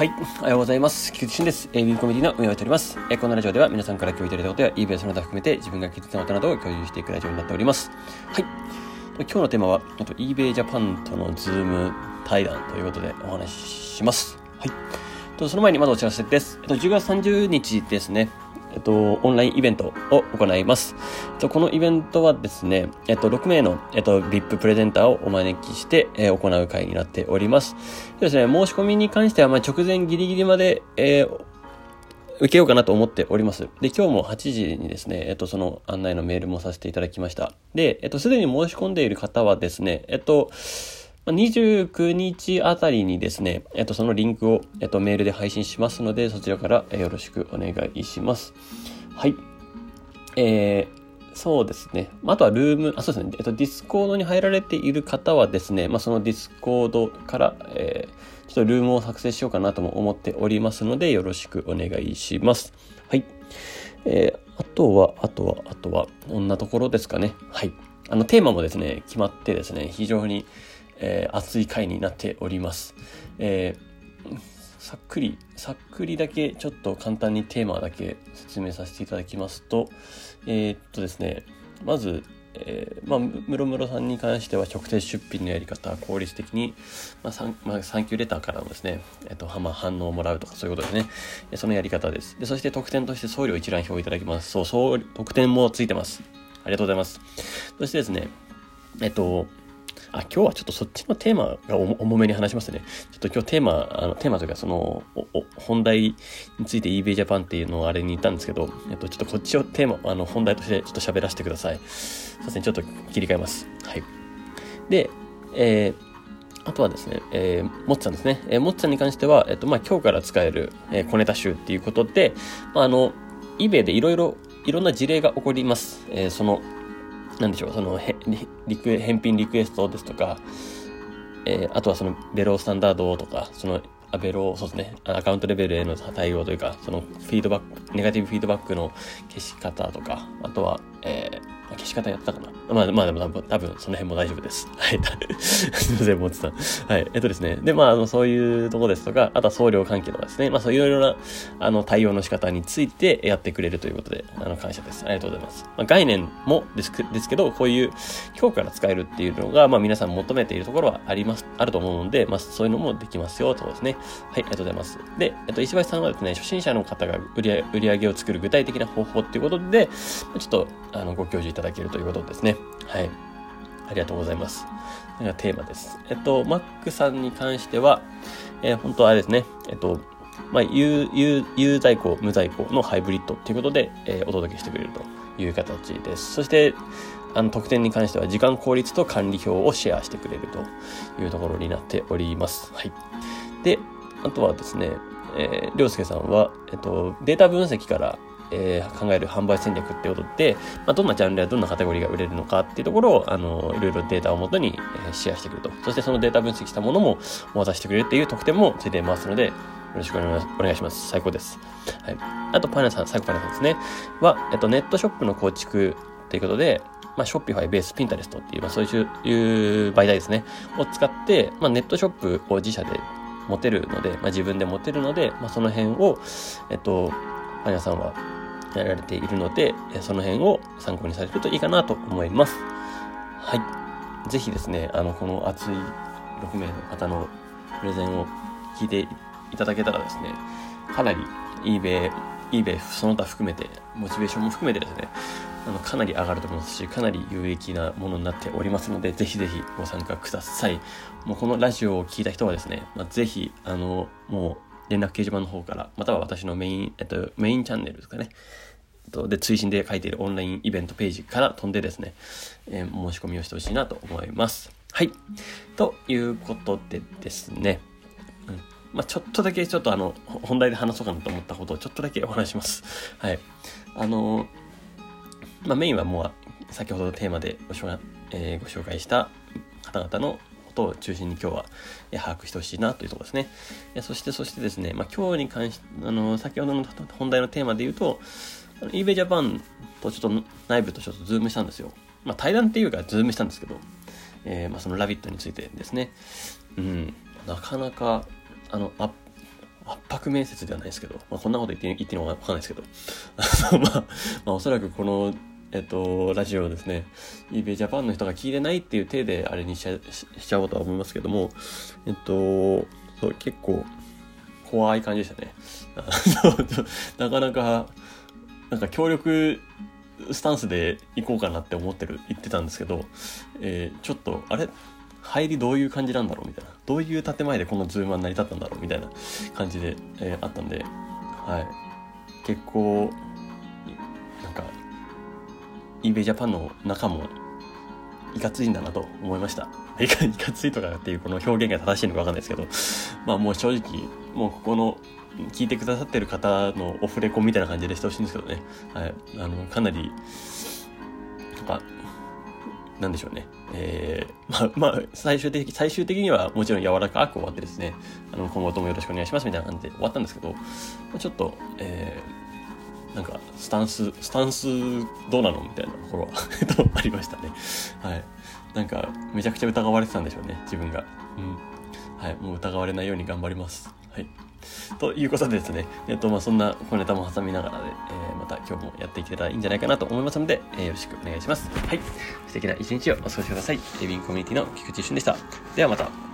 はい。おはようございます。菊池俊です。えー、ウィーコメディの運営をしております。えー、このラジオでは皆さんから共有いただいたことや eBay その他含めて自分が気づいたことなどを共有していくラジオになっております。はい。今日のテーマは、と eBay Japan とのズーム対談ということでお話しします。はい。とその前にまずお知らせです。えっと、10月30日ですね。えっと、オンラインイベントを行います。えっと、このイベントはですね、えっと、6名の、えっと、VIP プレゼンターをお招きして、えー、行う会になっております。でですね、申し込みに関しては、まあ、直前ギリギリまで、えー、受けようかなと思っております。で、今日も8時にですね、えっと、その案内のメールもさせていただきました。で、えっと、すでに申し込んでいる方はですね、えっと、29日あたりにですね、えっと、そのリンクを、えっと、メールで配信しますので、そちらからよろしくお願いします。はい。えー、そうですね。あとはルーム、あ、そうですね。えっと、ディスコードに入られている方はですね、まあ、そのディスコードから、えー、ちょっとルームを作成しようかなとも思っておりますので、よろしくお願いします。はい。えー、あとは、あとは、あとは、こんなところですかね。はい。あの、テーマもですね、決まってですね、非常に、えー、熱い回になっております。えー、さっくり、さっくりだけちょっと簡単にテーマだけ説明させていただきますと、えー、っとですね、まず、えー、まあ、ムロムロさんに関しては直接出品のやり方、効率的に、まあ、サン、まあ、サンキューレターからもですね、えっと、まあ、反応をもらうとかそういうことですね。そのやり方です。で、そして特典として送料一覧表をいただきます。そう、送、特典もついてます。ありがとうございます。そしてですね、えっと、あ、今日はちょっとそっちのテーマが重めに話しますね。ちょっと今日テーマ、あの、テーマというかその、本題について eBay Japan っていうのをあれに言ったんですけど、えっと、ちょっとこっちをテーマ、あの、本題としてちょっと喋らせてください。すいません、ちょっと切り替えます。はい。で、えー、あとはですね、えー、もっちゃんですね。えー、もっちゃんに関しては、えっと、まあ、今日から使える、えー、小ネタ集っていうことで、まあ、あの、eBay でいろいろ、いろんな事例が起こります。えー、その、なんでしょう、そのへ リク返品リクエストですとか、えー、あとはそのベロースタンダードとか、そのアベロー、そうですね、アカウントレベルへの対応というか、そのフィードバック、ネガティブフィードバックの消し方とか、あとは、えー、消し方やったかなまあ、まあでも多分、多分その辺も大丈夫です。はい。すいません、もちさん。はい。えっとですね。で、まあ、あの、そういうとこですとか、あとは送料関係とかですね。まあ、そういろいろな、あの、対応の仕方についてやってくれるということで、あの、感謝です。ありがとうございます。まあ、概念もですですけど、こういう今日から使えるっていうのが、まあ、皆さん求めているところはあります、あると思うので、まあ、そういうのもできますよ、とですね。はい、ありがとうございます。で、えっと、石橋さんはですね、初心者の方が売り売り上げを作る具体的な方法っていうことで、ちょっと、あの、ご教授いたただけるということですね。はい。ありがとうございます。それがテーマです。えっと、マックさんに関しては、えー、本当はあれですね、えっと、まあ、有、有、有在庫、無在庫のハイブリッドっていうことで、えー、お届けしてくれるという形です。そして、あの、特典に関しては、時間効率と管理表をシェアしてくれるというところになっております。はい。で、あとはですね、えー、りょうすけさんは、えっと、データ分析から、えー、考える販売戦略ってことで、まあ、どんなジャンルやどんなカテゴリーが売れるのかっていうところを、あの、いろいろデータをもとに、えー、シェアしてくると。そしてそのデータ分析したものもお渡ししてくれるっていう特典もついてますので、よろしくお願いします。最高です。はい。あと、パンナさん、最後パンナさんですね。は、えっと、ネットショップの構築ということで、まあ、ショッピファイベース、ピンタレストっていう、まあ、そういう媒体ですね、を使って、まあ、ネットショップを自社で持てるので、まあ、自分で持てるので、まあ、その辺を、えっと、パン屋さんはやられているので、その辺を参考にされるといいかなと思います。はい。ぜひですね、あの、この熱い6名の方のプレゼンを聞いていただけたらですね、かなり eBay、eBay その他含めて、モチベーションも含めてですね、あのかなり上がると思いますし、かなり有益なものになっておりますので、ぜひぜひご参加ください。もうこのラジオを聞いた人はですね、まあ、ぜひ、あの、もう、連絡掲示板の方から、または私のメイン、えっと、メインチャンネルですかね。で、追伸で書いているオンラインイベントページから飛んでですね、えー、申し込みをしてほしいなと思います。はい。ということでですね、うん、まあ、ちょっとだけちょっとあの、本題で話そうかなと思ったことをちょっとだけお話します。はい。あのまあ、メインはもう先ほどのテーマでご,、えー、ご紹介した方々のことを中心に今日は把握してほしいなというところですね。そして、そしてですね、まあ、今日に関して、あの、先ほどの本題のテーマで言うと、eBay Japan とちょっと内部とちょっとズームしたんですよ。まあ、対談っていうかズームしたんですけど、えー、まあ、そのラビットについてですね。うん、なかなか、あの、ア圧迫面接ではないですけど、まあ、こんなこと言って言っていいのかわかんないですけど、まあ、まあ、おそらくこの、えっと、ラジオですね、eBay Japan の人が聞いてないっていう体であれにしちゃしちゃおうとは思いますけども、えっと、そう結構怖い感じでしたね。なかなか、なんか協力スタンスで行こうかなって思ってる、言ってたんですけど、えー、ちょっと、あれ？入りどういう感じなんだろうみたいな。どういう建前でこのズームは成り立ったんだろうみたいな感じで、えー、あったんで、はい。結構、なんか、eBay Japan の中もいかついんだなと思いました。いかいかついとかっていうこの表現が正しいのかわかんないですけど、まあもう正直、もうここの聞いてくださってる方のオフレコみたいな感じでしてほしいんですけどね。はい。あの、かなり、なんか、なんでしょうね。えー、まあ、まあ、最終的、最終的にはもちろん柔らかく終わってですね、あの、今後ともよろしくお願いしますみたいな感じで終わったんですけど、ちょっと、えー、なんか、スタンス、スタンスどうなのみたいなところは とありましたね。はい。なんか、めちゃくちゃ疑われてたんでしょうね、自分が。うん。はい。もう疑われないように頑張ります。はい。ということでですね、えっと、まあ、そんな小ネタも挟みながらで、えー、また今日もやっていけたらいいんじゃないかなと思いますので、えー、よろしくお願いします。はい。素敵な一日をお過ごしください。エビンコミュニティの菊池俊でした。ではまた。